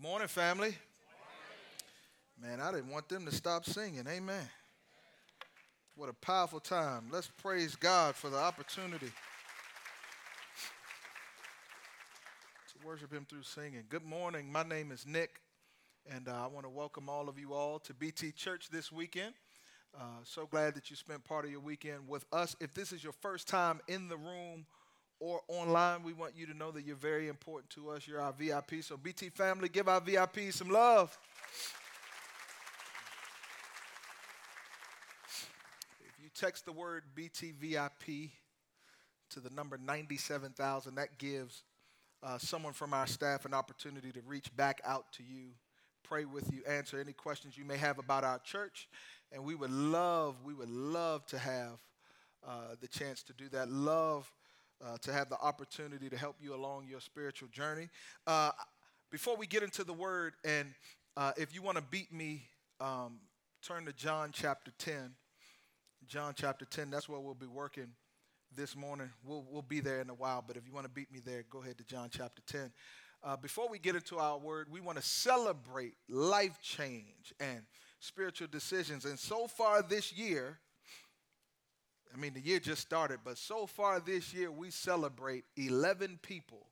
Good morning, family. Man, I didn't want them to stop singing. Amen. What a powerful time. Let's praise God for the opportunity to worship Him through singing. Good morning. My name is Nick, and uh, I want to welcome all of you all to BT Church this weekend. Uh, so glad that you spent part of your weekend with us. If this is your first time in the room or online, we want you to know that you're very important to us. You're our VIP. So, BT family, give our VIP some love. If you text the word BT VIP to the number 97,000, that gives uh, someone from our staff an opportunity to reach back out to you, pray with you, answer any questions you may have about our church. And we would love, we would love to have uh, the chance to do that. Love uh, to have the opportunity to help you along your spiritual journey. Uh, before we get into the word, and uh, if you want to beat me, um, turn to John chapter 10. John chapter 10, that's where we'll be working this morning. We'll, we'll be there in a while, but if you want to beat me there, go ahead to John chapter 10. Uh, before we get into our word, we want to celebrate life change and spiritual decisions. And so far this year, I mean, the year just started, but so far this year, we celebrate 11 people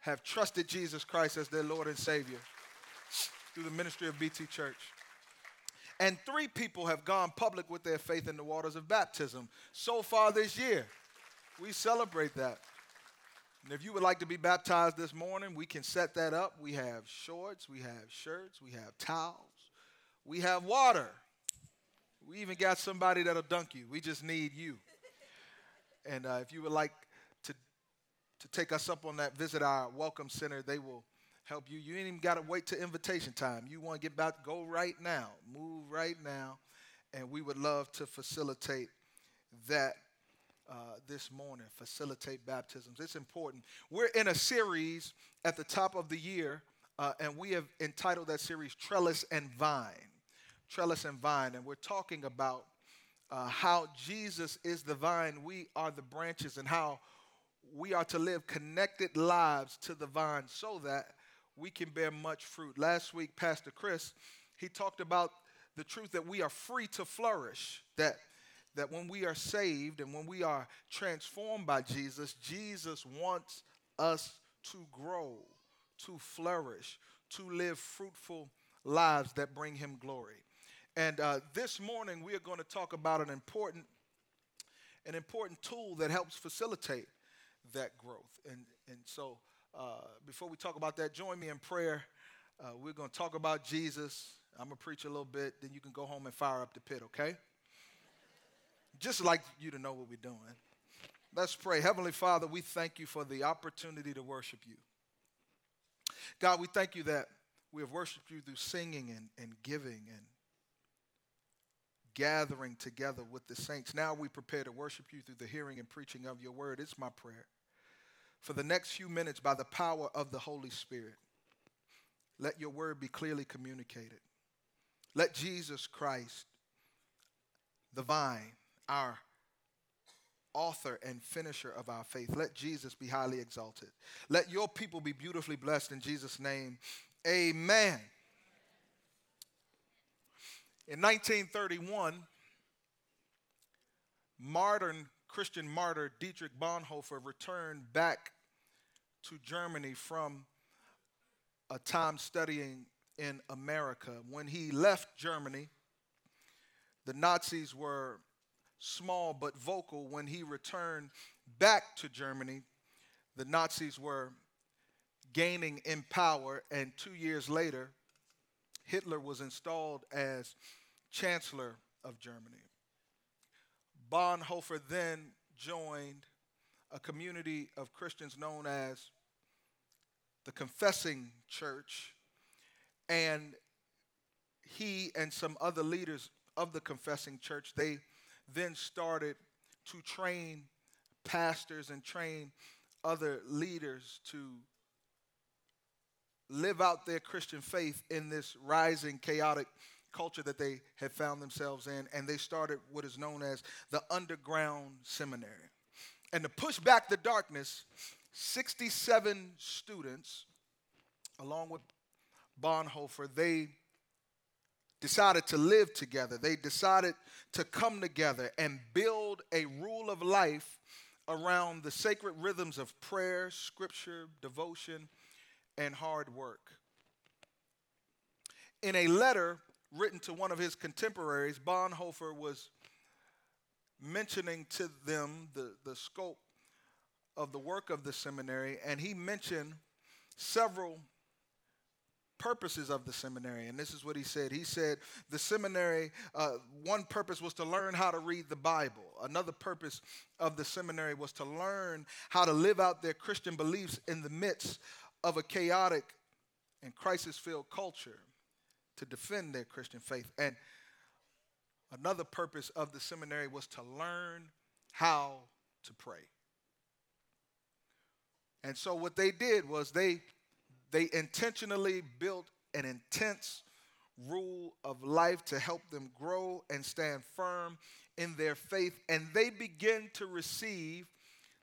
have trusted Jesus Christ as their Lord and Savior through the ministry of BT Church. And three people have gone public with their faith in the waters of baptism so far this year. We celebrate that. And if you would like to be baptized this morning, we can set that up. We have shorts, we have shirts, we have towels, we have water. We even got somebody that'll dunk you. We just need you. And uh, if you would like to, to take us up on that, visit our welcome center. They will help you. You ain't even got to wait to invitation time. You want to get back, go right now. Move right now. And we would love to facilitate that uh, this morning, facilitate baptisms. It's important. We're in a series at the top of the year, uh, and we have entitled that series Trellis and Vine trellis and vine, and we're talking about uh, how Jesus is the vine, we are the branches, and how we are to live connected lives to the vine so that we can bear much fruit. Last week, Pastor Chris, he talked about the truth that we are free to flourish, that that when we are saved and when we are transformed by Jesus, Jesus wants us to grow, to flourish, to live fruitful lives that bring him glory. And uh, this morning we are going to talk about an important, an important tool that helps facilitate that growth. And, and so uh, before we talk about that, join me in prayer. Uh, we're going to talk about Jesus. I'm going to preach a little bit, then you can go home and fire up the pit, okay? Just like you to know what we're doing. Let's pray. Heavenly Father, we thank you for the opportunity to worship you. God, we thank you that we have worshiped you through singing and, and giving and gathering together with the saints. Now we prepare to worship you through the hearing and preaching of your word. It's my prayer. For the next few minutes, by the power of the Holy Spirit, let your word be clearly communicated. Let Jesus Christ, the vine, our author and finisher of our faith, let Jesus be highly exalted. Let your people be beautifully blessed in Jesus' name. Amen. In 1931, modern Christian martyr Dietrich Bonhoeffer returned back to Germany from a time studying in America. When he left Germany, the Nazis were small but vocal. When he returned back to Germany, the Nazis were gaining in power, and two years later, Hitler was installed as Chancellor of Germany. Bonhoeffer then joined a community of Christians known as the Confessing Church, and he and some other leaders of the Confessing Church, they then started to train pastors and train other leaders to live out their Christian faith in this rising, chaotic culture that they had found themselves in. And they started what is known as the underground seminary. And to push back the darkness, 67 students, along with Bonhoeffer, they decided to live together. They decided to come together and build a rule of life around the sacred rhythms of prayer, scripture, devotion, and hard work. In a letter written to one of his contemporaries, Bonhoeffer was mentioning to them the, the scope of the work of the seminary, and he mentioned several purposes of the seminary. And this is what he said. He said the seminary, uh, one purpose was to learn how to read the Bible. Another purpose of the seminary was to learn how to live out their Christian beliefs in the midst of a chaotic and crisis filled culture to defend their Christian faith. And another purpose of the seminary was to learn how to pray. And so what they did was they they intentionally built an intense rule of life to help them grow and stand firm in their faith and they begin to receive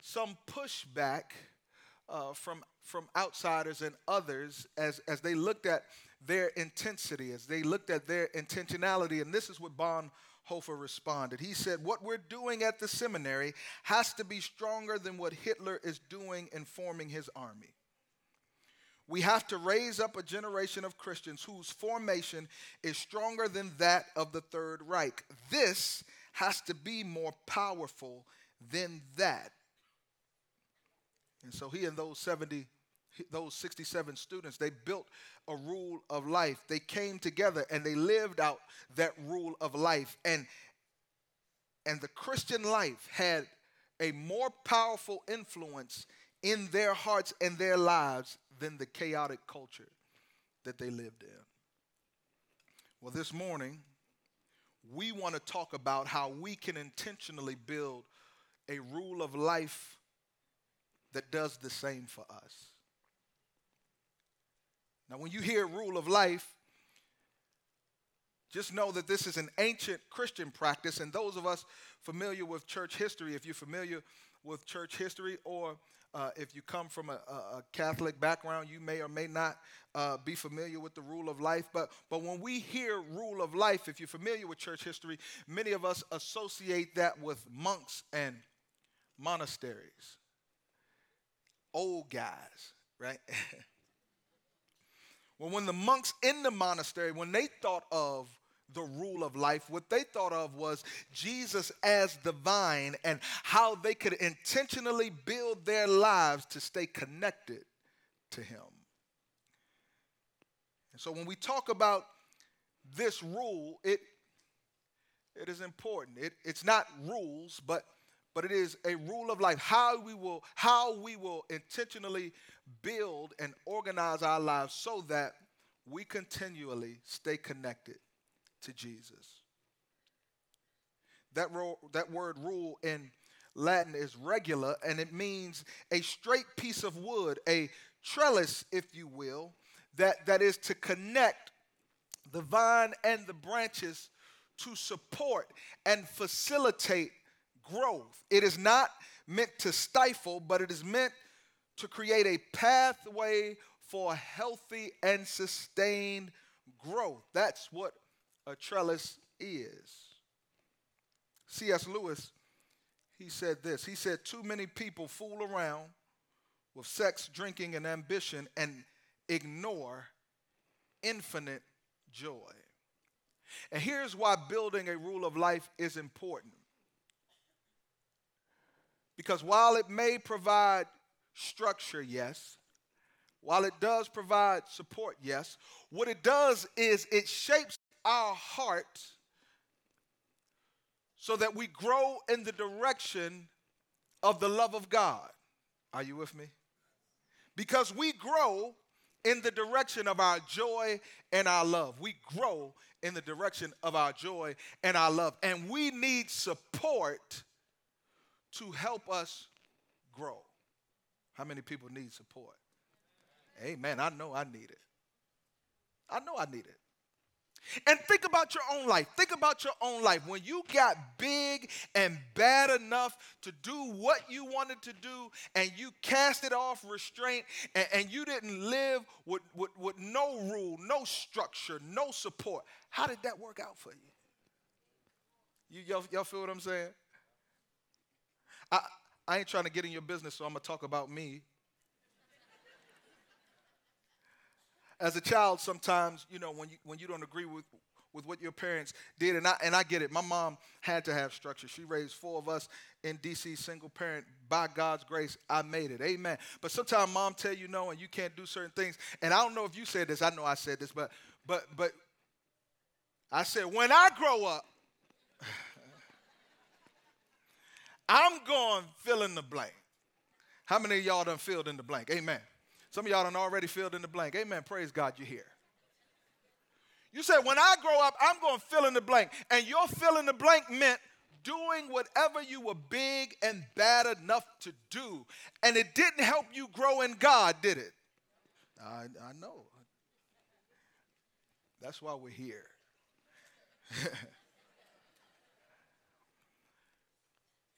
some pushback uh, from from outsiders and others as as they looked at their intensity as they looked at their intentionality and this is what Bonhoeffer responded. He said, What we're doing at the seminary has to be stronger than what Hitler is doing in forming his army. We have to raise up a generation of Christians whose formation is stronger than that of the Third Reich. This has to be more powerful than that. And so he and those 70 those 67 students, they built a rule of life. They came together and they lived out that rule of life. And, and the Christian life had a more powerful influence in their hearts and their lives than the chaotic culture that they lived in. Well, this morning, we want to talk about how we can intentionally build a rule of life that does the same for us. Now, when you hear rule of life, just know that this is an ancient Christian practice, and those of us familiar with church history, if you're familiar with church history, or uh, if you come from a, a, Catholic background, you may or may not uh, be familiar with the rule of life. But, but when we hear rule of life, if you're familiar with church history, many of us associate that with monks and monasteries, old guys, right? Well, when the monks in the monastery, when they thought of the rule of life, what they thought of was Jesus as the vine and how they could intentionally build their lives to stay connected to Him. And so when we talk about this rule, it, it is important. It, it's not rules, but but it is a rule of life how we will how we will intentionally build and organize our lives so that we continually stay connected to Jesus. That, ro- that word rule in Latin is regula, and it means a straight piece of wood, a trellis, if you will, that, that is to connect the vine and the branches to support and facilitate growth. It is not meant to stifle, but it is meant to create a pathway for healthy and sustained growth. That's what a trellis is. C.S. Lewis, he said this. He said, Too many people fool around with sex, drinking, and ambition and ignore infinite joy. And here's why building a rule of life is important. Because while it may provide structure, yes, while it does provide support, yes, what it does is it shapes our heart so that we grow in the direction of the love of God. Are you with me? Because we grow in the direction of our joy and our love. We grow in the direction of our joy and our love. And we need support to help us grow. How many people need support? Amen. I know I need it. I know I need it. And think about your own life. Think about your own life. When you got big and bad enough to do what you wanted to do, and you cast it off restraint, and, and you didn't live with, with, with no rule, no structure, no support, how did that work out for you? you y'all, y'all feel what I'm saying? I, I ain't trying to get in your business, so I'm going to talk about me. As a child, sometimes, you know, when you, when you don't agree with, with what your parents did, and I, and I get it. My mom had to have structure. She raised four of us in D.C., single parent. By God's grace, I made it. Amen. But sometimes mom tell you no, and you can't do certain things. And I don't know if you said this. I know I said this, but but but I said when I grow up, I'm going fill in the blank. How many of y'all done filled in the blank? Amen. Some of y'all done already filled in the blank. Amen. Praise God, you're here. You said, when I grow up, I'm going to fill in the blank. And your fill in the blank meant doing whatever you were big and bad enough to do. And it didn't help you grow in God, did it? I, I know. That's why we're here.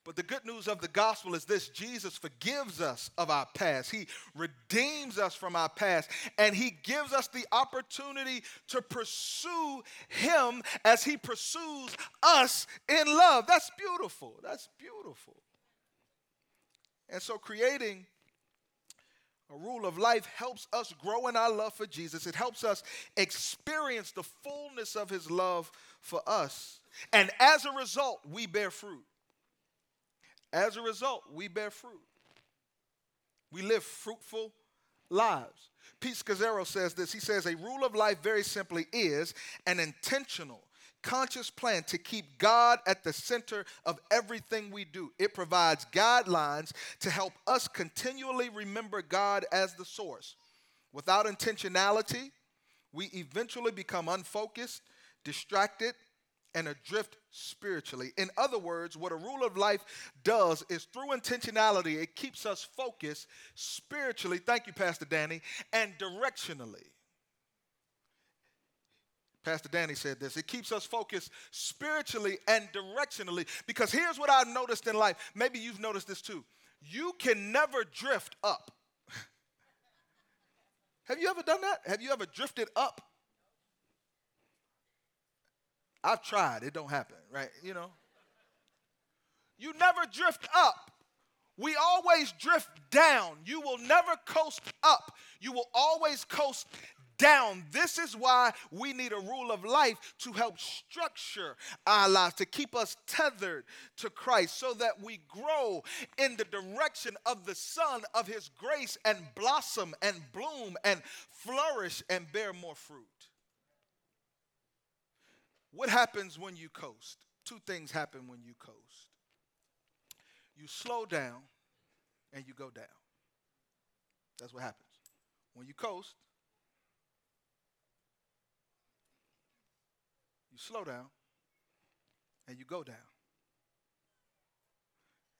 But the good news of the gospel is this Jesus forgives us of our past. He redeems us from our past. And He gives us the opportunity to pursue Him as He pursues us in love. That's beautiful. That's beautiful. And so, creating a rule of life helps us grow in our love for Jesus. It helps us experience the fullness of His love for us. And as a result, we bear fruit. As a result, we bear fruit. We live fruitful lives. Pete Scazzero says this. He says, A rule of life, very simply, is an intentional, conscious plan to keep God at the center of everything we do. It provides guidelines to help us continually remember God as the source. Without intentionality, we eventually become unfocused, distracted, and adrift spiritually. In other words, what a rule of life does is through intentionality, it keeps us focused spiritually, thank you, Pastor Danny, and directionally. Pastor Danny said this. It keeps us focused spiritually and directionally because here's what I've noticed in life. Maybe you've noticed this too. You can never drift up. Have you ever done that? Have you ever drifted up? I've tried, it don't happen, right? You know. You never drift up. We always drift down. You will never coast up. You will always coast down. This is why we need a rule of life to help structure our lives, to keep us tethered to Christ, so that we grow in the direction of the Son of His grace and blossom and bloom and flourish and bear more fruit. What happens when you coast? Two things happen when you coast you slow down and you go down. That's what happens. When you coast, you slow down and you go down.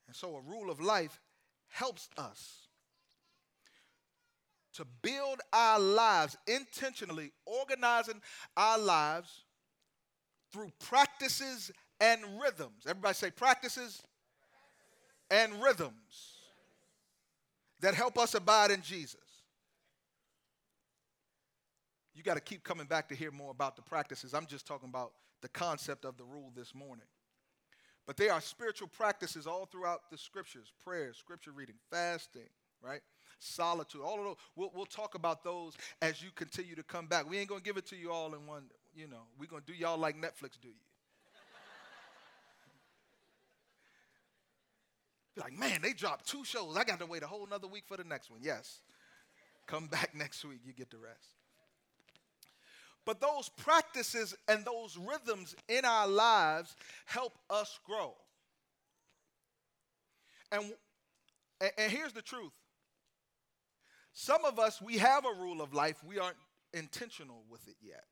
And so a rule of life helps us to build our lives intentionally, organizing our lives through practices and rhythms. Everybody say practices and rhythms that help us abide in Jesus. You got to keep coming back to hear more about the practices. I'm just talking about the concept of the rule this morning. But there are spiritual practices all throughout the scriptures prayer, scripture reading, fasting, right? Solitude, all of those. We'll, we'll talk about those as you continue to come back. We ain't going to give it to you all in one, you know, we're going to do y'all like Netflix do you. like, man, they dropped two shows. I got to wait a whole another week for the next one. Yes. Come back next week, you get the rest. But those practices and those rhythms in our lives help us grow. And, and here's the truth some of us, we have a rule of life, we aren't intentional with it yet.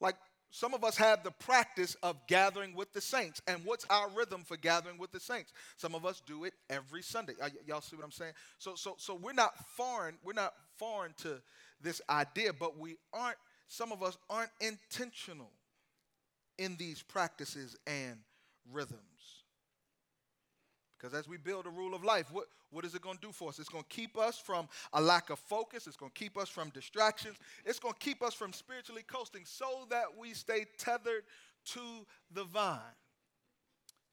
Like some of us have the practice of gathering with the saints. And what's our rhythm for gathering with the saints? Some of us do it every Sunday. Y- y'all see what I'm saying? So, so, so we're not foreign. We're not foreign to this idea, but we aren't some of us aren't intentional in these practices and rhythms. Because as we build a rule of life, what, what is it going to do for us? It's going to keep us from a lack of focus. It's going to keep us from distractions. It's going to keep us from spiritually coasting so that we stay tethered to the vine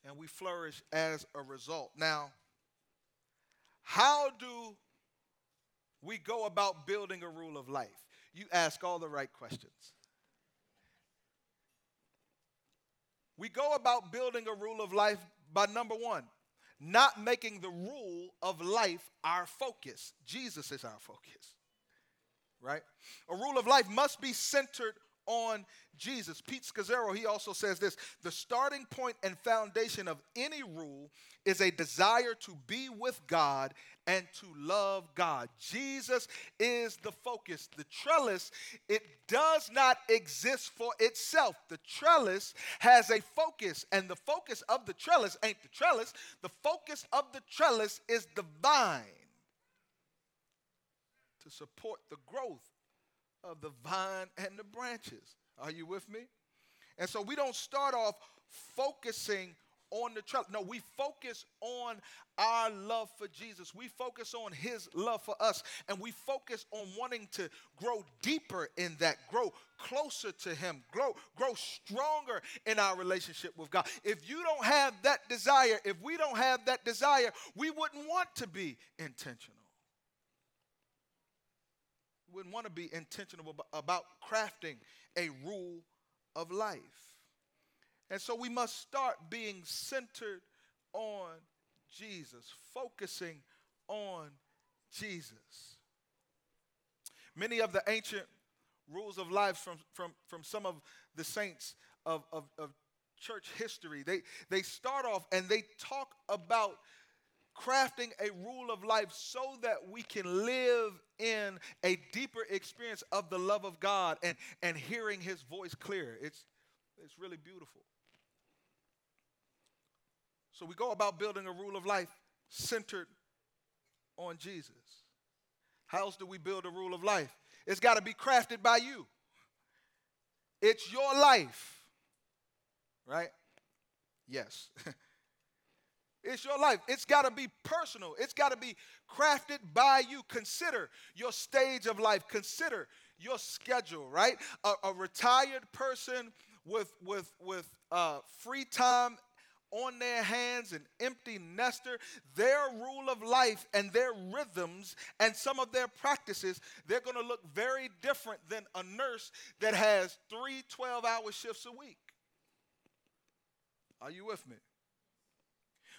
and we flourish as a result. Now, how do we go about building a rule of life? You ask all the right questions. We go about building a rule of life by number one, not making the rule of life our focus. Jesus is our focus, right? A rule of life must be centered on Jesus. Pete Scazzero, he also says this the starting point and foundation of any rule is a desire to be with God and to love God. Jesus is the focus. The trellis, it does not exist for itself. The trellis has a focus, and the focus of the trellis ain't the trellis. The focus of the trellis is the vine to support the growth of the vine and the branches. Are you with me? And so we don't start off focusing on the trellis. No, we focus on our love for Jesus. We focus on his love for us. And we focus on wanting to grow deeper in that, grow closer to him, grow, grow stronger in our relationship with God. If you don't have that desire, if we don't have that desire, we wouldn't want to be intentional wouldn't want to be intentional about crafting a rule of life. And so we must start being centered on Jesus, focusing on Jesus. Many of the ancient rules of life from, from, from some of the saints of, of, of church history, they, they start off and they talk about crafting a rule of life so that we can live in a deeper experience of the love of God and, and hearing his voice clear. It's, it's really beautiful. So we go about building a rule of life centered on Jesus. How else do we build a rule of life? It's got to be crafted by you. It's your life, right? Yes. It's your life. It's got to be personal. It's got to be crafted by you. Consider your stage of life. Consider your schedule, right? A, a retired person with with with uh, free time on their hands, an empty nester, their rule of life and their rhythms and some of their practices, they're going to look very different than a nurse that has three 12 hour shifts a week. Are you with me?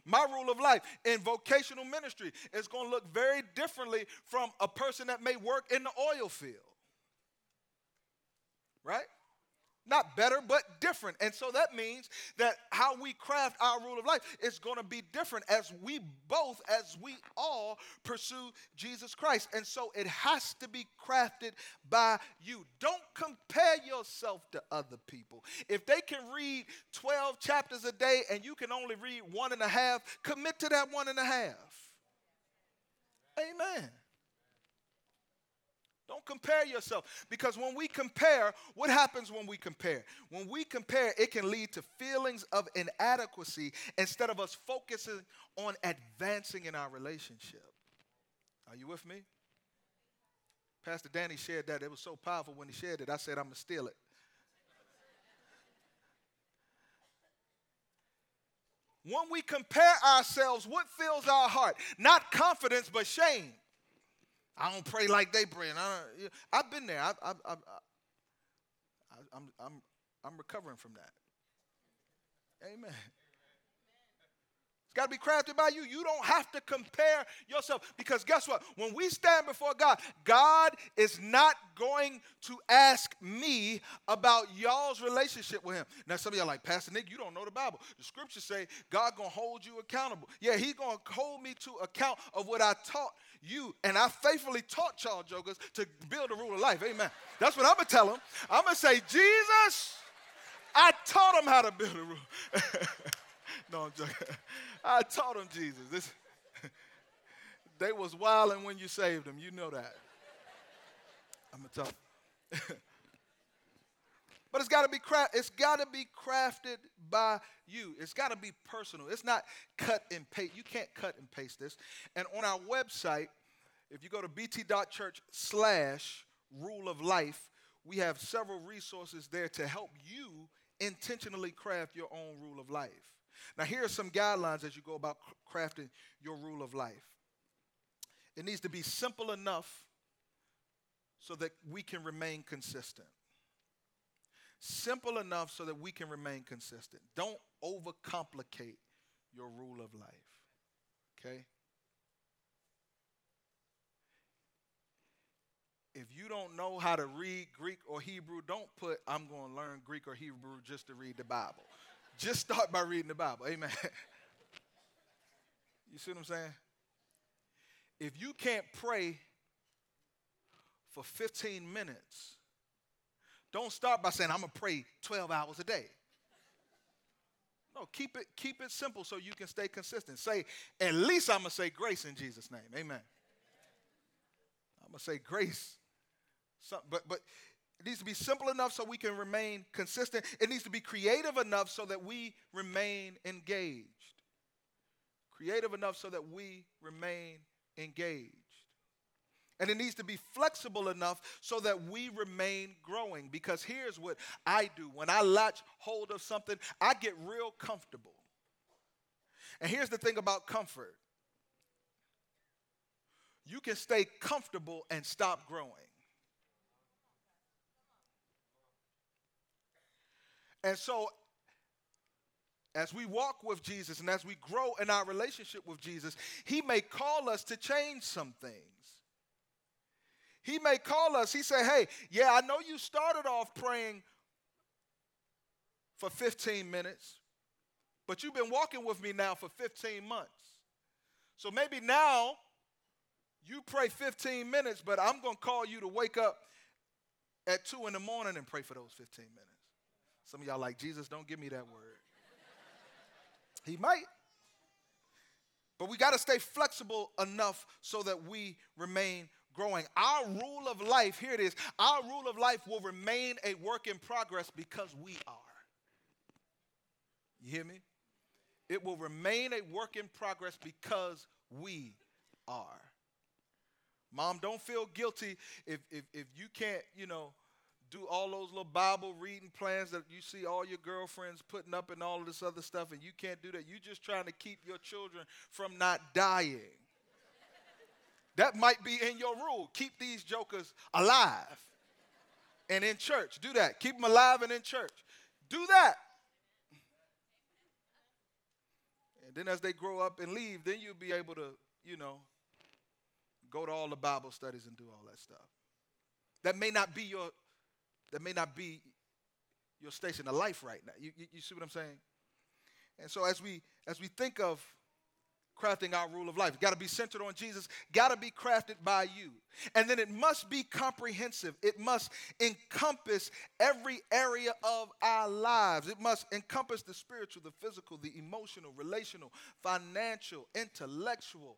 My rule of life in vocational ministry is going to look very differently from a person that may work in the oil field. Right? Not better, but different. And so that means that how we craft our rule of life is going to be different as we both, as we all pursue Jesus Christ. And so it has to be crafted by you. Don't compare yourself to other people. If they can read 12 chapters a day and you can only read one and a half, commit to that one and a half. Amen. Don't compare yourself. Because when we compare, what happens when we compare? When we compare, it can lead to feelings of inadequacy instead of us focusing on advancing in our relationship. Are you with me? Pastor Danny shared that. It was so powerful when he shared it. I said, I'm going to steal it. When we compare ourselves, what fills our heart? Not confidence, but shame. I don't pray like they pray. And I don't, I've been there. I, I, I, I'm, I'm, I'm recovering from that. Amen. It's got to be crafted by you. You don't have to compare yourself because guess what? When we stand before God, God is not going to ask me about y'all's relationship with Him. Now, some of y'all like, Pastor Nick, you don't know the Bible. The scriptures say God gonna hold you accountable. Yeah, He's gonna hold me to account of what I taught you, and I faithfully taught y'all jokers to build a rule of life. Amen. That's what I'm gonna tell them. I'm gonna say, Jesus, I taught them how to build a rule. no, I'm joking. I taught them Jesus. This, they was wilding when you saved them. You know that. I'm gonna tell. But it's got to be craft. It's got to be crafted by you. It's got to be personal. It's not cut and paste. You can't cut and paste this. And on our website, if you go to bt.church slash rule of life, we have several resources there to help you intentionally craft your own rule of life. Now, here are some guidelines as you go about crafting your rule of life. It needs to be simple enough so that we can remain consistent. Simple enough so that we can remain consistent. Don't overcomplicate your rule of life. Okay? if you don't know how to read Greek or Hebrew, don't put, I'm going to learn Greek or Hebrew just to read the Bible. just start by reading the Bible. Amen. you see what I'm saying? If you can't pray for 15 minutes, don't start by saying, I'm going to pray 12 hours a day. No, keep it, keep it simple so you can stay consistent. Say, at least I'm going to say grace in Jesus' name. Amen. I'm going to say grace but, but it needs to be simple enough so we can remain consistent. It needs to be creative enough so that we remain engaged. Creative enough so that we remain engaged. And it needs to be flexible enough so that we remain growing. Because here's what I do when I latch hold of something, I get real comfortable. And here's the thing about comfort you can stay comfortable and stop growing. And so, as we walk with Jesus and as we grow in our relationship with Jesus, He may call us to change some things. He may call us, He say, Hey, yeah, I know you started off praying for 15 minutes, but you've been walking with me now for 15 months. So maybe now you pray 15 minutes, but I'm going to call you to wake up at 2 in the morning and pray for those 15 minutes. Some of y'all like, Jesus, don't give me that word. he might. But we got to stay flexible enough so that we remain growing. Our rule of life, here it is, our rule of life will remain a work in progress because we are. You hear me? It will remain a work in progress because we are. Mom, don't feel guilty if, if, if you can't, you know, do all those little Bible reading plans that you see all your girlfriends putting up and all of this other stuff, and you can't do that. You're just trying to keep your children from not dying. That might be in your rule. Keep these jokers alive and in church. Do that. Keep them alive and in church. Do that. And then as they grow up and leave, then you'll be able to, you know, go to all the Bible studies and do all that stuff. That may not be your that may not be your station of life right now. You, you, you, see what I'm saying? And so as we as we think of crafting our rule of life, got to be centered on Jesus, got to be crafted by you. And then it must be comprehensive. It must encompass every area of our lives. It must encompass the spiritual, the physical, the emotional, relational, financial, intellectual.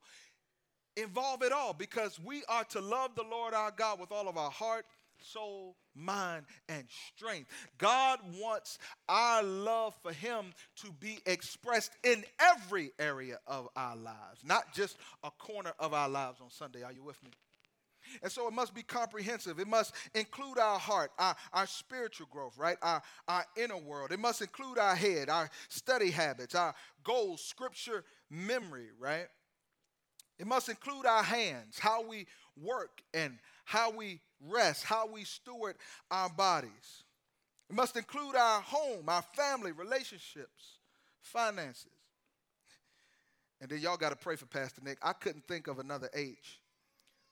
Involve it all because we are to love the Lord our God with all of our heart, soul, mind, and strength. God wants our love for Him to be expressed in every area of our lives, not just a corner of our lives on Sunday. Are you with me? And so it must be comprehensive. It must include our heart, our, our spiritual growth, right? Our, our inner world. It must include our head, our study habits, our goals, scripture memory, right? It must include our hands, how we work and how we rest, how we steward our bodies. It must include our home, our family, relationships, finances. And then y'all got to pray for Pastor Nick. I couldn't think of another H.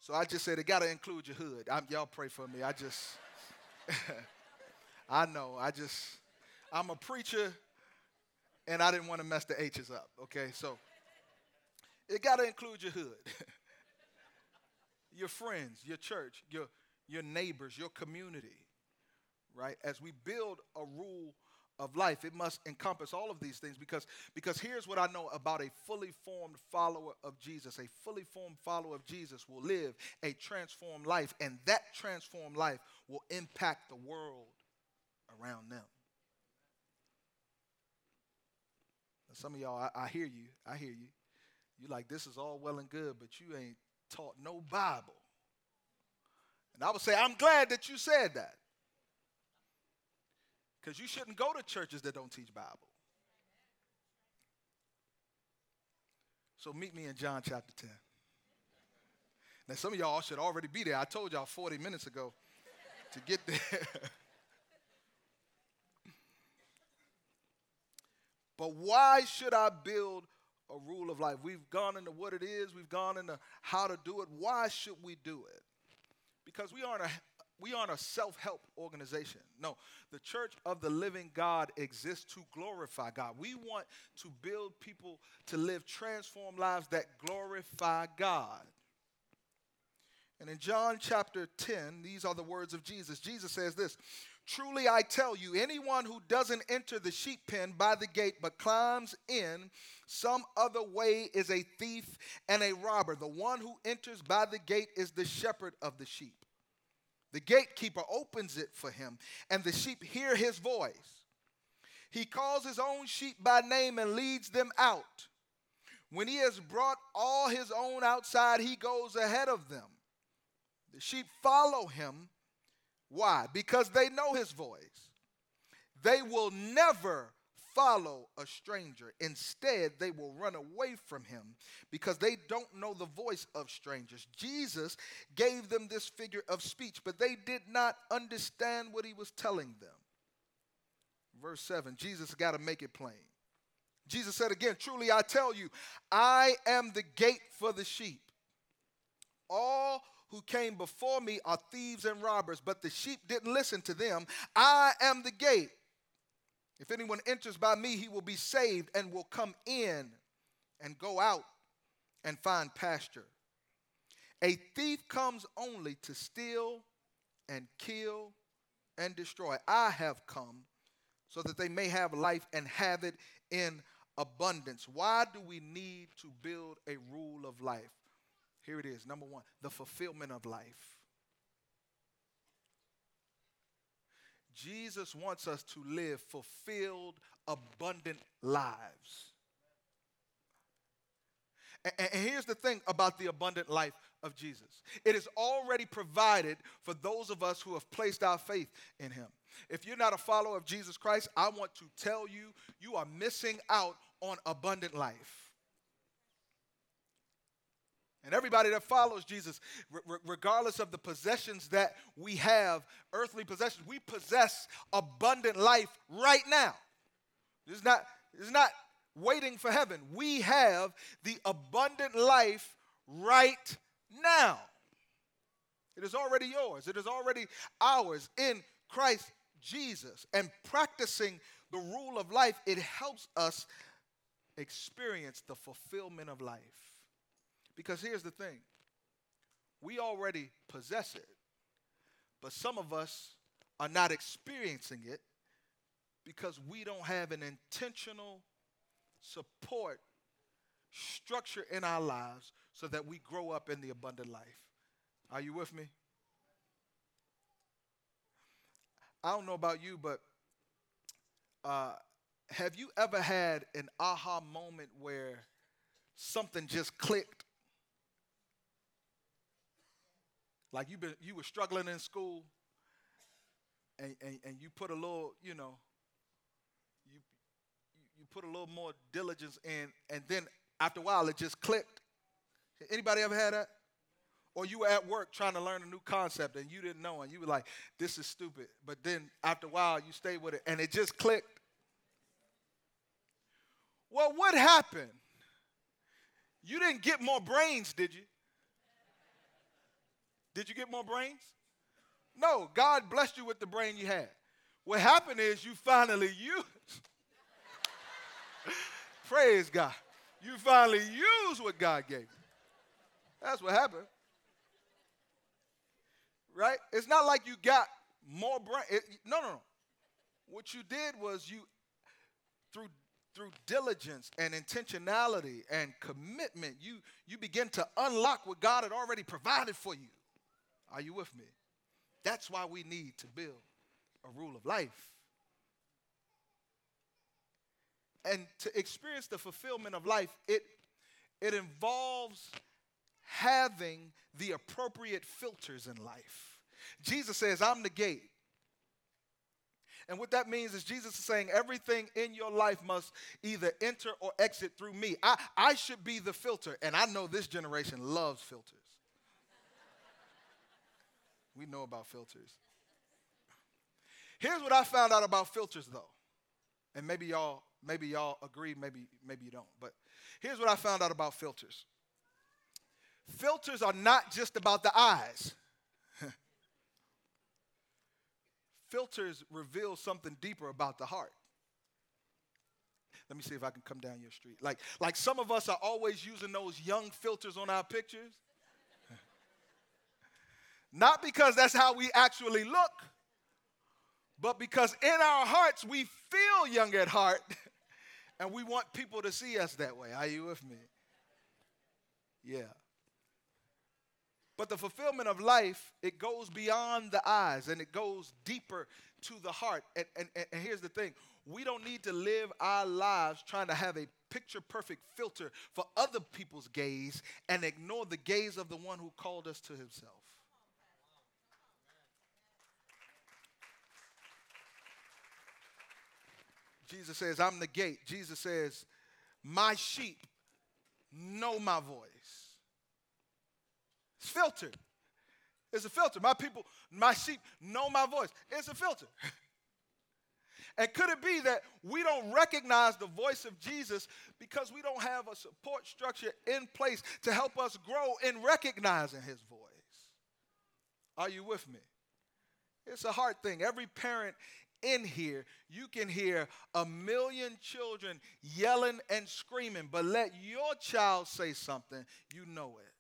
So I just said it got to include your hood. I'm, y'all pray for me. I just, I know. I just, I'm a preacher and I didn't want to mess the H's up. Okay, so it got to include your hood, your friends, your church, your your neighbors, your community, right? As we build a rule of life, it must encompass all of these things because, because here's what I know about a fully formed follower of Jesus. A fully formed follower of Jesus will live a transformed life, and that transformed life will impact the world around them. Some of y'all, I, I hear you. I hear you. You're like this is all well and good, but you ain't taught no Bible. And I would say, I'm glad that you said that. Because you shouldn't go to churches that don't teach Bible. So meet me in John chapter 10. Now, some of y'all should already be there. I told y'all 40 minutes ago to get there. but why should I build a rule of life? We've gone into what it is, we've gone into how to do it. Why should we do it? Because we aren't a we aren't a self-help organization. No, the church of the living God exists to glorify God. We want to build people to live transformed lives that glorify God. And in John chapter 10, these are the words of Jesus. Jesus says this Truly I tell you, anyone who doesn't enter the sheep pen by the gate but climbs in some other way is a thief and a robber. The one who enters by the gate is the shepherd of the sheep. The gatekeeper opens it for him, and the sheep hear his voice. He calls his own sheep by name and leads them out. When he has brought all his own outside, he goes ahead of them. The sheep follow him. Why? Because they know his voice. They will never follow a stranger. Instead, they will run away from him because they don't know the voice of strangers. Jesus gave them this figure of speech, but they did not understand what he was telling them. Verse 7 Jesus got to make it plain. Jesus said again, Truly I tell you, I am the gate for the sheep. All who came before me are thieves and robbers, but the sheep didn't listen to them. I am the gate. If anyone enters by me, he will be saved and will come in and go out and find pasture. A thief comes only to steal and kill and destroy. I have come so that they may have life and have it in abundance. Why do we need to build a rule of life? Here it is. Number one, the fulfillment of life. Jesus wants us to live fulfilled, abundant lives. And, here's the thing about the abundant life of Jesus it is already provided for those of us who have placed our faith in him. If you're not a follower of Jesus Christ, I want to tell you, you are missing out on abundant life. And everybody that follows Jesus, regardless of the possessions that we have, earthly possessions, we possess abundant life right now. It's not, it's not waiting for heaven. We have the abundant life right now. It is already yours, it is already ours in Christ Jesus. And practicing the rule of life, it helps us experience the fulfillment of life. Because here's the thing we already possess it, but some of us are not experiencing it because we don't have an intentional support structure in our lives so that we grow up in the abundant life. Are you with me? I don't know about you, but uh, have you ever had an aha moment where something just clicked Like you been you were struggling in school and, and, and you put a little, you know, you you put a little more diligence in, and then after a while it just clicked. Anybody ever had that? Or you were at work trying to learn a new concept and you didn't know, and you were like, this is stupid. But then after a while you stayed with it and it just clicked. Well, what happened? You didn't get more brains, did you? Did you get more brains? No, God blessed you with the brain you had. What happened is you finally used. Praise God. You finally used what God gave you. That's what happened. Right? It's not like you got more brain. It, no, no, no. What you did was you, through through diligence and intentionality and commitment, you you begin to unlock what God had already provided for you. Are you with me? That's why we need to build a rule of life. And to experience the fulfillment of life, it, it involves having the appropriate filters in life. Jesus says, I'm the gate. And what that means is Jesus is saying everything in your life must either enter or exit through me. I, I should be the filter. And I know this generation loves filters we know about filters. Here's what I found out about filters though. And maybe y'all maybe y'all agree, maybe maybe you don't. But here's what I found out about filters. Filters are not just about the eyes. filters reveal something deeper about the heart. Let me see if I can come down your street. Like, like some of us are always using those young filters on our pictures. Not because that's how we actually look, but because in our hearts we feel young at heart and we want people to see us that way. Are you with me? Yeah. But the fulfillment of life, it goes beyond the eyes and it goes deeper to the heart. And, and, and here's the thing we don't need to live our lives trying to have a picture perfect filter for other people's gaze and ignore the gaze of the one who called us to himself. Jesus says, I'm the gate. Jesus says, My sheep know my voice. It's filtered. It's a filter. My people, my sheep know my voice. It's a filter. and could it be that we don't recognize the voice of Jesus because we don't have a support structure in place to help us grow in recognizing his voice? Are you with me? It's a hard thing. Every parent in here, you can hear a million children yelling and screaming, but let your child say something, you know it.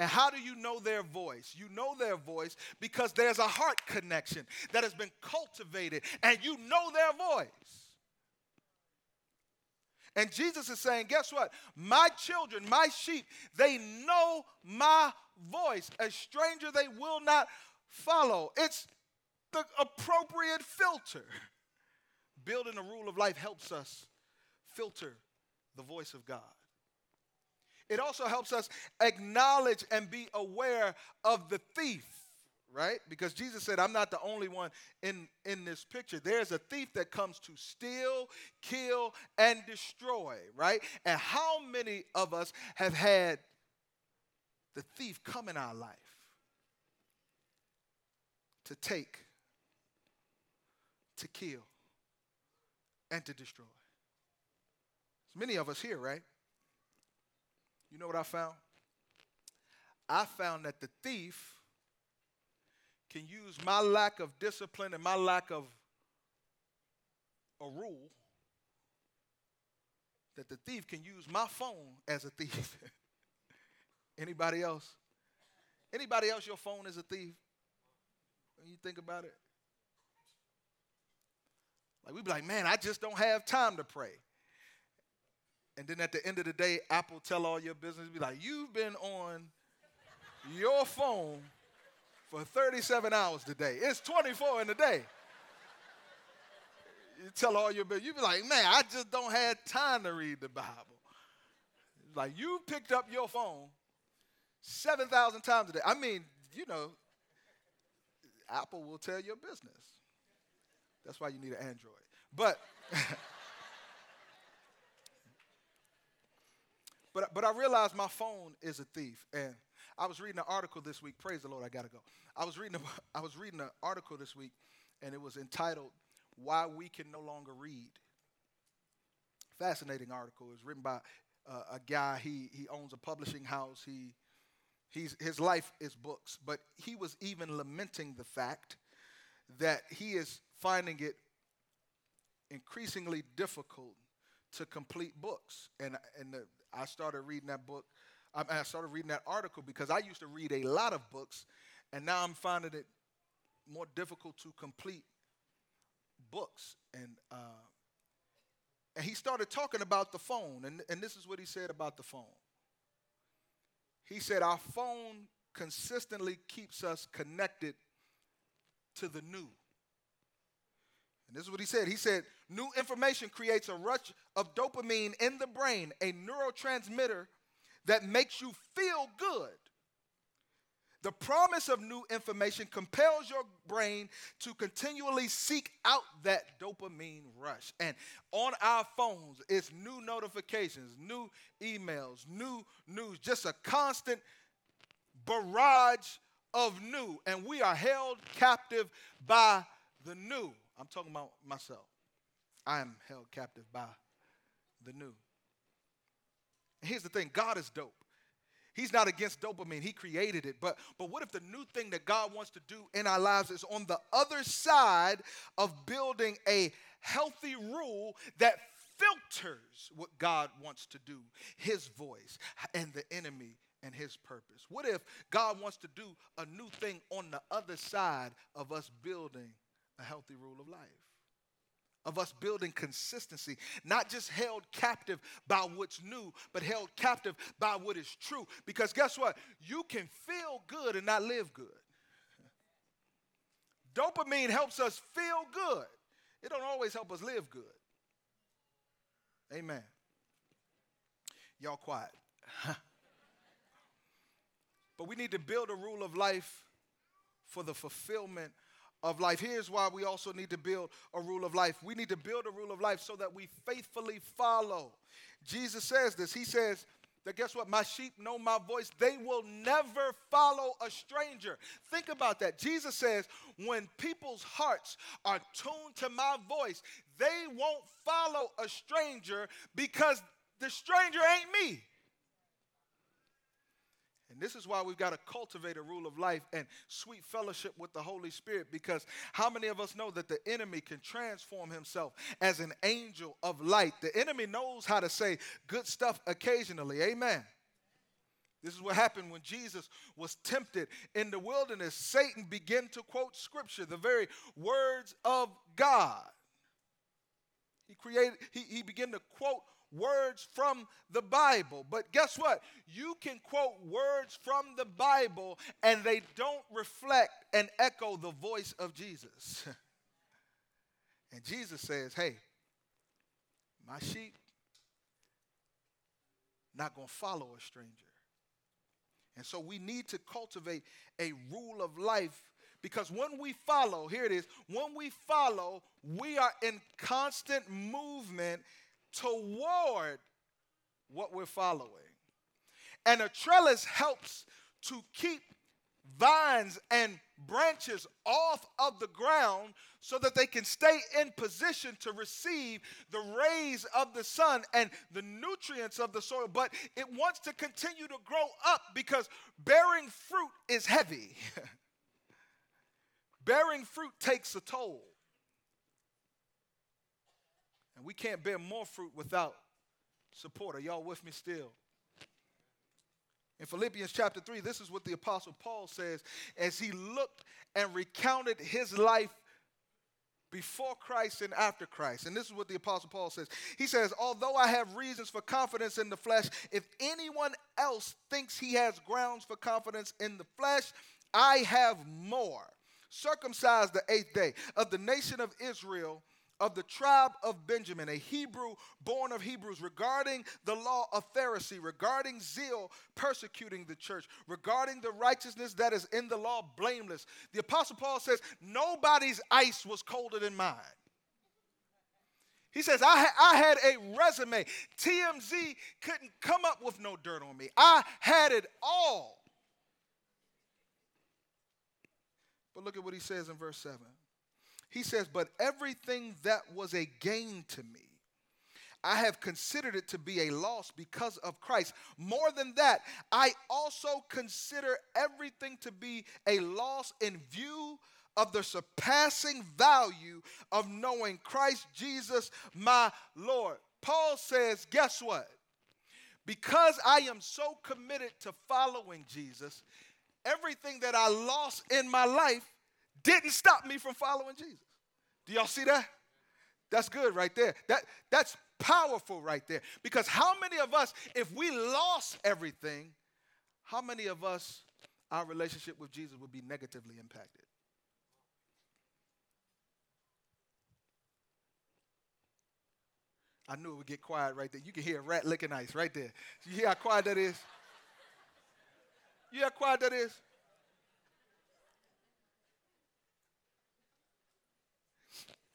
And how do you know their voice? You know their voice because there's a heart connection that has been cultivated and you know their voice. And Jesus is saying, guess what? My children, my sheep, they know my voice. A stranger they will not follow. It's the appropriate filter. Building a rule of life helps us filter the voice of God. It also helps us acknowledge and be aware of the thief, right? Because Jesus said, I'm not the only one in, in this picture. There's a thief that comes to steal, kill, and destroy, right? And how many of us have had the thief come in our life to take, to kill, and to destroy? There's many of us here, right? You know what I found? I found that the thief can use my lack of discipline and my lack of a rule that the thief can use my phone as a thief. Anybody else? Anybody else your phone is a thief? When you think about it? Like we be like, man, I just don't have time to pray. And then at the end of the day, Apple tell all your business, be like, you've been on your phone for 37 hours today. It's 24 in the day. You tell all your business, you be like, man, I just don't have time to read the Bible. Like you picked up your phone 7,000 times a day. I mean, you know, Apple will tell your business. That's why you need an Android. But But, but I realized my phone is a thief. And I was reading an article this week. Praise the Lord, I got to go. I was, reading a, I was reading an article this week, and it was entitled, Why We Can No Longer Read. Fascinating article. It was written by uh, a guy, he, he owns a publishing house. He, he's, his life is books. But he was even lamenting the fact that he is finding it increasingly difficult to complete books. And, and the, I started reading that book. I, started reading that article because I used to read a lot of books, and now I'm finding it more difficult to complete books. And uh, and he started talking about the phone, and, and this is what he said about the phone. He said, Our phone consistently keeps us connected to the new. And this is what he said. He said, New information creates a rush of dopamine in the brain, a neurotransmitter that makes you feel good. The promise of new information compels your brain to continually seek out that dopamine rush. And on our phones, it's new notifications, new emails, new news, just a constant barrage of new. And we are held captive by the new. I'm talking about myself. I am held captive by the new. And here's the thing God is dope. He's not against dopamine. He created it. But, but what if the new thing that God wants to do in our lives is on the other side of building a healthy rule that filters what God wants to do, his voice, and the enemy and his purpose? What if God wants to do a new thing on the other side of us building a healthy rule of life? of us building consistency, not just held captive by what's new, but held captive by what is true. Because guess what? You can feel good and not live good. Dopamine helps us feel good. It don't always help us live good. Amen. Y'all quiet. but we need to build a rule of life for the fulfillment of life. Here's why we also need to build a rule of life. We need to build a rule of life so that we faithfully follow. Jesus says this. He says, that guess what? My sheep know my voice. They will never follow a stranger. Think about that. Jesus says, when people's hearts are tuned to my voice, they won't follow a stranger because the stranger ain't me. And this is why we've got to cultivate a rule of life and sweet fellowship with the Holy Spirit because how many of us know that the enemy can transform himself as an angel of light? The enemy knows how to say good stuff occasionally. Amen. This is what happened when Jesus was tempted in the wilderness. Satan began to quote scripture, the very words of God. He created, he, he began to quote words from the Bible. But guess what? You can quote words from the Bible and they don't reflect and echo the voice of Jesus. and Jesus says, hey, my sheep not going to follow a stranger. And so we need to cultivate a rule of life because when we follow, here it is, when we follow, we are in constant movement toward what we're following. And a trellis helps to keep vines and branches off of the ground so that they can stay in position to receive the rays of the sun and the nutrients of the soil. But it wants to continue to grow up because bearing fruit is heavy. bearing fruit takes a toll. And we can't bear more fruit without support. Are y'all with me still? In Philippians chapter 3, this is what the Apostle Paul says as he looked and recounted his life before Christ and after Christ. And this is what the Apostle Paul says. He says, Although I have reasons for confidence in the flesh, if anyone else thinks he has grounds for confidence in the flesh, I have more. Circumcised the eighth day of the nation of Israel of the tribe of Benjamin, a Hebrew born of Hebrews, regarding the law of Pharisee, regarding zeal persecuting the church, regarding the righteousness that is in the law blameless. The Apostle Paul says, Nobody's ice was colder than mine. He says, I, ha- I had a resume. TMZ couldn't come up with no dirt on me. I had it all. But look at what he says in verse 7. He says, But everything that was a gain to me, I have considered it to be a loss because of Christ. More than that, I also consider everything to be a loss in view of the surpassing value of knowing Christ Jesus, my Lord. Paul says, Guess what? Because I am so committed to following Jesus, everything that I lost in my life didn't stop me from following Jesus. Do y'all see that? That's good right there. That, that's powerful right there. Because how many of us, if we lost everything, how many of us, our relationship with Jesus would be negatively impacted? I knew it would get quiet right there. You can hear a rat licking ice right there. You hear how quiet that is? You hear how quiet that is?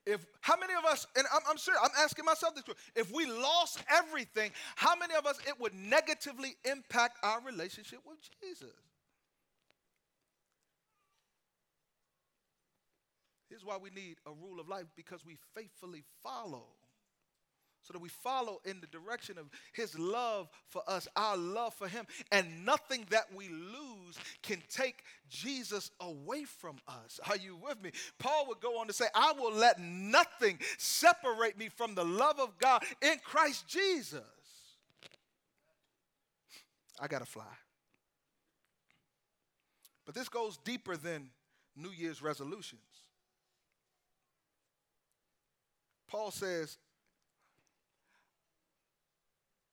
If how many of us, and I'm, I'm serious, I'm asking myself this question: if we lost everything, how many of us it would negatively impact our relationship with Jesus? Here's why we need a rule of life because we faithfully follow so that we follow in the direction of his love for us, our love for him, and nothing that we lose can take Jesus away from us. Are you with me? Paul would go on to say, I will let nothing separate me from the love of God in Christ Jesus. I got to fly. But this goes deeper than New Year's resolutions. Paul says,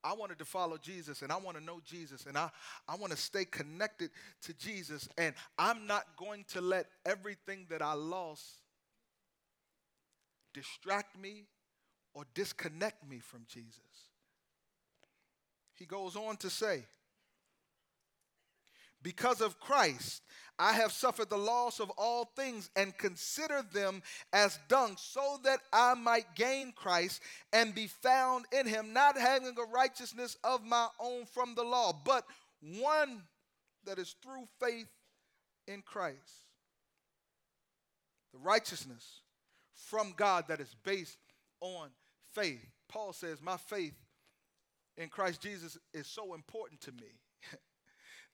I wanted to follow Jesus and I want to know Jesus and I, I want to stay connected to Jesus. And I'm not going to let everything that I lost distract me or disconnect me from Jesus. He goes on to say, because of Christ, I have suffered the loss of all things and consider them as dung, so that I might gain Christ and be found in him, not having a righteousness of my own from the law, but one that is through faith in Christ. The righteousness from God that is based on faith. Paul says, My faith in Christ Jesus is so important to me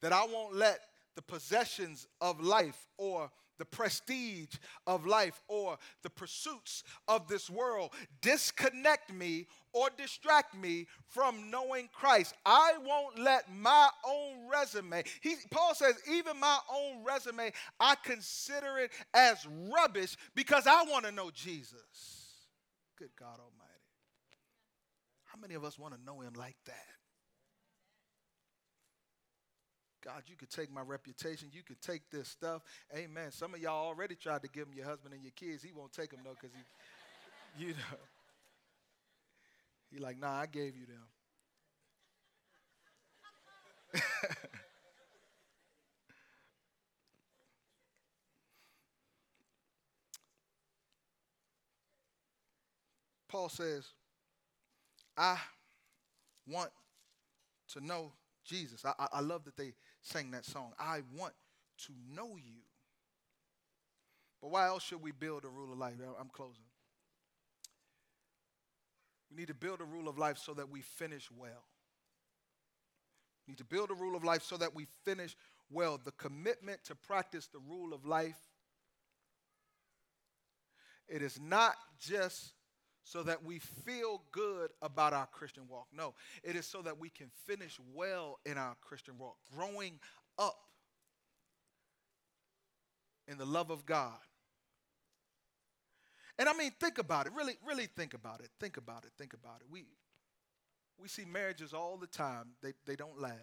that I won't let the possessions of life or the prestige of life or the pursuits of this world disconnect me or distract me from knowing Christ. I won't let my own resume, he, Paul says, even my own resume, I consider it as rubbish because I want to know Jesus. Good God Almighty. How many of us want to know him like that? God, you could take my reputation. You could take this stuff. Amen. Some of y'all already tried to give him your husband and your kids. He won't take them though because he, you know. He like, nah, I gave you them. Paul says, I want to know Jesus. I, I, I love that they sang that song. I want to know you. But why else should we build a rule of life? I'm closing. We need to build a rule of life so that we finish well. We need to build a rule of life so that we finish well. The commitment to practice the rule of life, it is not just so that we feel good about our Christian walk. No, it is so that we can finish well in our Christian walk, growing up in the love of God. And I mean, think about it. Really, really think about it. Think about it. Think about it. We, we see marriages all the time, they, they don't last.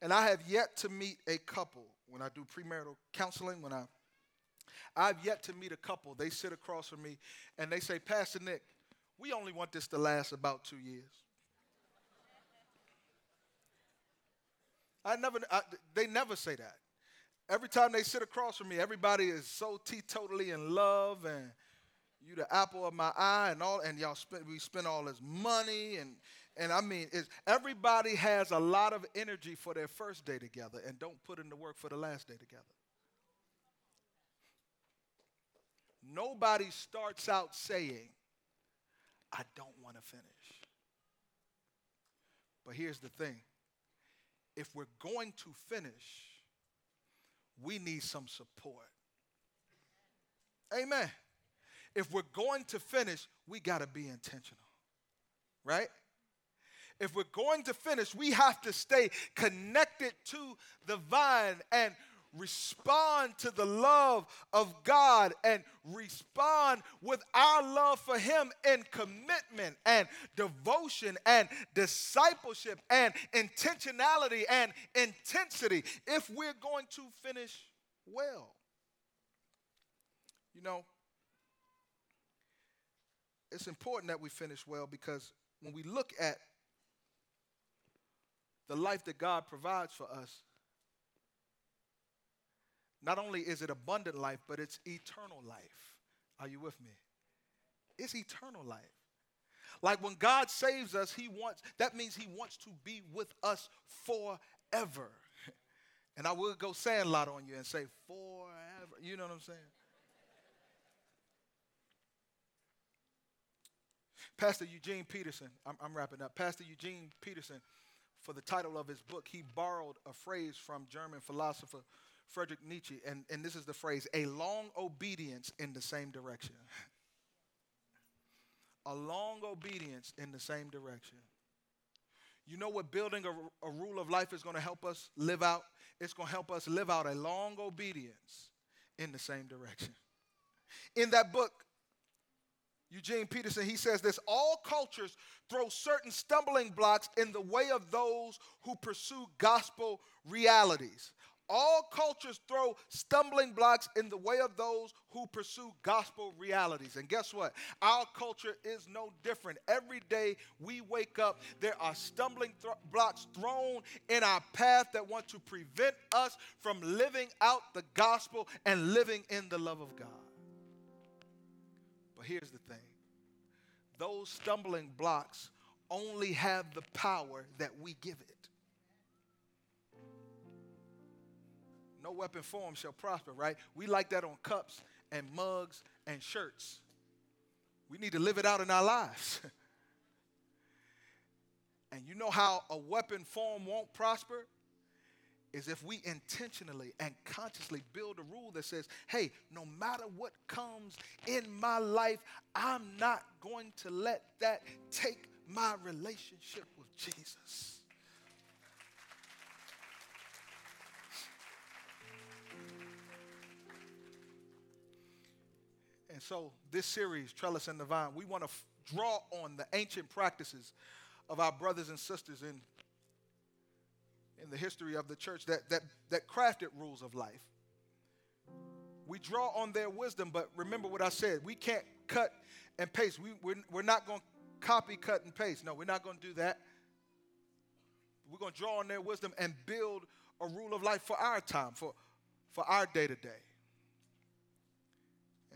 And I have yet to meet a couple when I do premarital counseling, when I I've yet to meet a couple. They sit across from me and they say, Pastor Nick, we only want this to last about two years. I never, I, they never say that. Every time they sit across from me, everybody is so teetotally in love and you the apple of my eye and all, and y'all spend, we spend all this money and, and I mean, everybody has a lot of energy for their first day together and don't put in the work for the last day together. Nobody starts out saying, I don't want to finish. But here's the thing if we're going to finish, we need some support. Amen. If we're going to finish, we got to be intentional, right? If we're going to finish, we have to stay connected to the vine and respond to the love of God and respond with our love for Him in commitment and devotion and discipleship and intentionality and intensity if we're going to finish well. You know, it's important that we finish well because when we look at the life that God provides for us, not only is it abundant life, but it's eternal life. Are you with me? It's eternal life. Like when God saves us, he wants that means he wants to be with us forever. And I will go sandlot on you and say forever. You know what I'm saying? Pastor Eugene Peterson, I'm, I'm, wrapping up. Pastor Eugene Peterson, for the title of his book, he borrowed a phrase from German philosopher Friedrich Nietzsche, and, and this is the phrase a long obedience in the same direction. a long obedience in the same direction. You know what building a, a rule of life is going to help us live out? It's going to help us live out a long obedience in the same direction. In that book, Eugene Peterson, he says this all cultures throw certain stumbling blocks in the way of those who pursue gospel realities. All cultures throw stumbling blocks in the way of those who pursue gospel realities. And guess what? Our culture is no different. Every day we wake up, there are stumbling th- blocks thrown in our path that want to prevent us from living out the gospel and living in the love of God. But here's the thing those stumbling blocks only have the power that we give it. No weapon formed shall prosper, right? We like that on cups and mugs and shirts. We need to live it out in our lives. and you know how a weapon form won't prosper? Is if we intentionally and consciously build a rule that says, hey, no matter what comes in my life, I'm not going to let that take my relationship with Jesus. And so, this series, Trellis and the Vine, we want to f- draw on the ancient practices of our brothers and sisters in, in the history of the church that, that, that crafted rules of life. We draw on their wisdom, but remember what I said. We can't cut and paste. We, we're, we're not going to copy, cut, and paste. No, we're not going to do that. We're going to draw on their wisdom and build a rule of life for our time, for, for our day to day.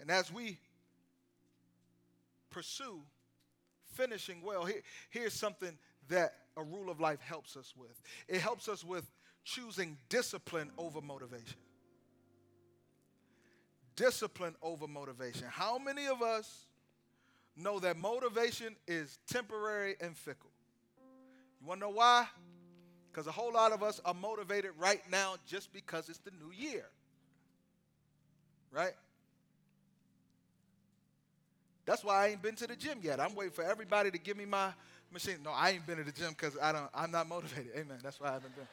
And as we pursue finishing well, here, here's something that a rule of life helps us with it helps us with choosing discipline over motivation. Discipline over motivation. How many of us know that motivation is temporary and fickle? You want to know why? Because a whole lot of us are motivated right now just because it's the new year. Right? That's why I ain't been to the gym yet. I'm waiting for everybody to give me my machine. No, I ain't been to the gym because I don't. I'm not motivated. Amen. That's why I haven't been.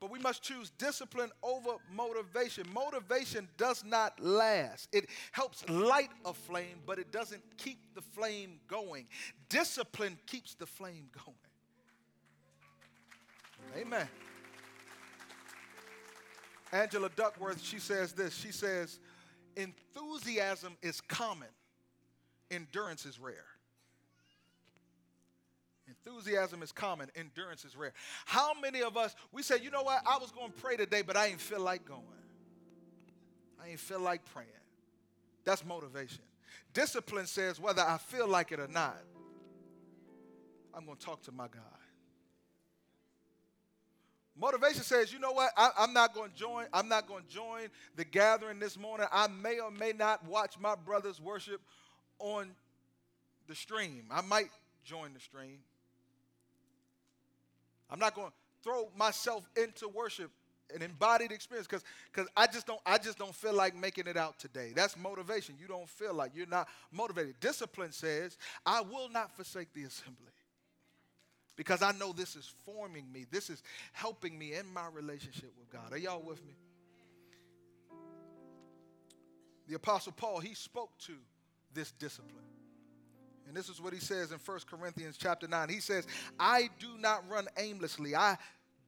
But we must choose discipline over motivation. Motivation does not last. It helps light a flame, but it doesn't keep the flame going. Discipline keeps the flame going. Amen. Angela Duckworth, she says this. She says, enthusiasm is common, endurance is rare. Enthusiasm is common, endurance is rare. How many of us, we say, you know what, I was going to pray today, but I ain't feel like going. I ain't feel like praying. That's motivation. Discipline says, whether I feel like it or not, I'm going to talk to my God. Motivation says, you know what? I, am not going to join. I'm not going to join the gathering this morning. I may or may not watch my brothers worship on the stream. I might join the stream. I'm not going to throw myself into worship an embodied experience because because I just don't I just don't feel like making it out today. That's motivation. You don't feel like you're not motivated. Discipline says, I will not forsake the assembly because I know this is forming me. This is helping me in my relationship with God. Are y'all with me? The Apostle Paul, he spoke to this discipline. And this is what he says in 1 Corinthians chapter 9. He says, I do not run aimlessly. I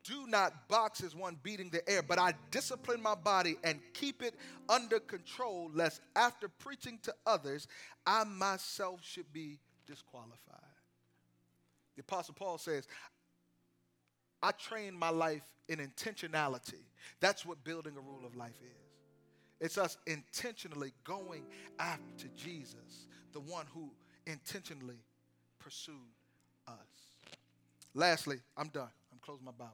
do not box as one beating the air, but I discipline my body and keep it under control, lest after preaching to others, I myself should be disqualified. The Apostle Paul says, I train my life in intentionality. That's what building a rule of life is. It's us intentionally going after Jesus, the one who intentionally pursued us. Lastly, I'm done. I'm closing my Bible.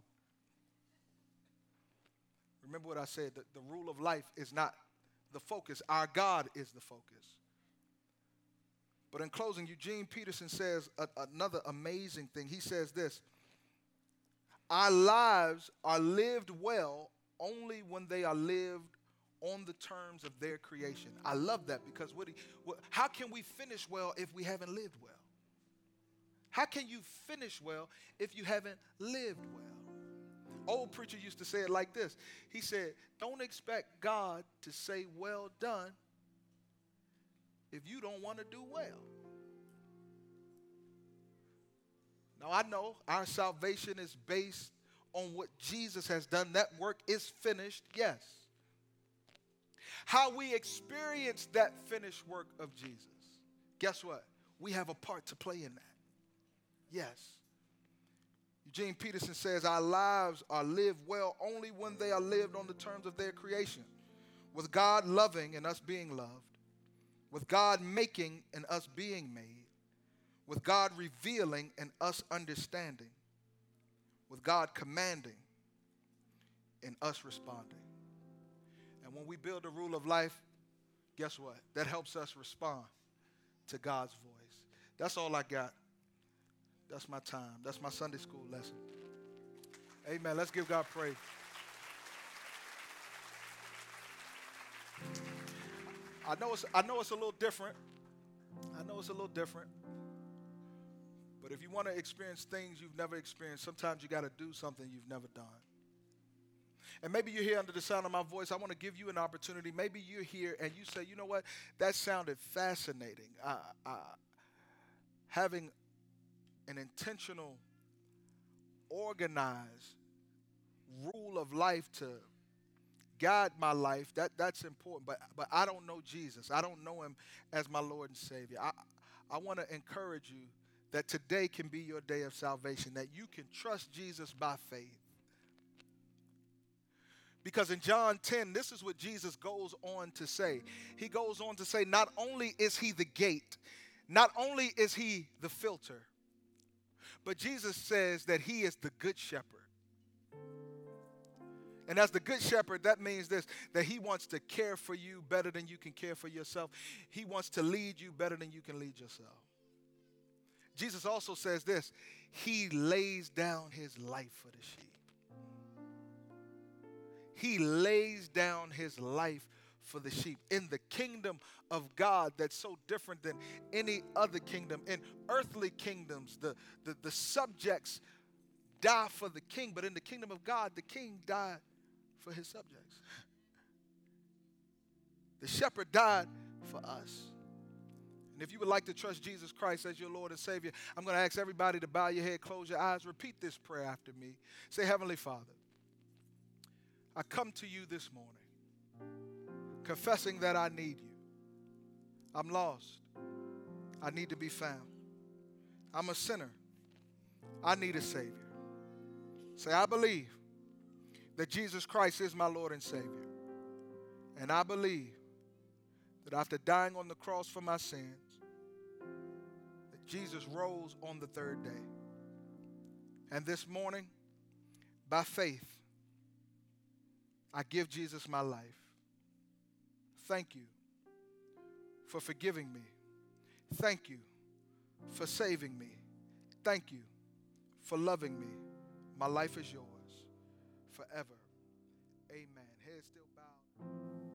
Remember what I said that the rule of life is not the focus, our God is the focus. But in closing, Eugene Peterson says a, another amazing thing. He says this Our lives are lived well only when they are lived on the terms of their creation. I love that because what, he, what, how can we finish well if we haven't lived well? How can you finish well if you haven't lived well? Old preacher used to say it like this. He said, Don't expect God to say, Well done, if you don't want to do well. Now, I know our salvation is based on what Jesus has done. That work is finished, yes. How we experience that finished work of Jesus, guess what? We have a part to play in that. Yes. Eugene Peterson says our lives are lived well only when they are lived on the terms of their creation, with God loving and us being loved, with God making and us being made, with God revealing and us understanding, with God commanding and us responding. And when we build a rule of life, guess what? That helps us respond to God's voice. That's all I got. That's my time. That's my Sunday school lesson. Amen. Let's give God praise. I know it's I know it's a little different. I know it's a little different. But if you want to experience things you've never experienced, sometimes you got to do something you've never done. And maybe you're here under the sound of my voice. I want to give you an opportunity. Maybe you're here and you say, you know what? That sounded fascinating. Uh, uh, having an intentional, organized rule of life to guide my life, that, that's important. But, but I don't know Jesus. I don't know him as my Lord and Savior. I, I want to encourage you that today can be your day of salvation, that you can trust Jesus by faith. Because in John 10, this is what Jesus goes on to say. He goes on to say, not only is he the gate, not only is he the filter, but Jesus says that he is the good shepherd. And as the good shepherd, that means this that he wants to care for you better than you can care for yourself. He wants to lead you better than you can lead yourself. Jesus also says this He lays down his life for the sheep. He lays down his life for the sheep. In the kingdom of God that's so different than any other kingdom. In earthly kingdoms, the, the, the subjects die for the king, but in the kingdom of God, the king died for his subjects. The shepherd died for us. And if you would like to trust Jesus Christ as your Lord and Savior, I'm going to ask everybody to bow your head, close your eyes, repeat this prayer after me. Say, Heavenly Father, I come to you this morning confessing that I need you. I'm lost. I need to be found. I'm a sinner. I need a Savior. Say, I believe that Jesus Christ is my Lord and Savior. And I believe that after dying on the cross for my sins, that Jesus rose on the third day. And this morning, by faith, I give Jesus my life. Thank you for forgiving me. Thank you for saving me. Thank you for loving me. My life is yours forever. Amen. Head still bowed.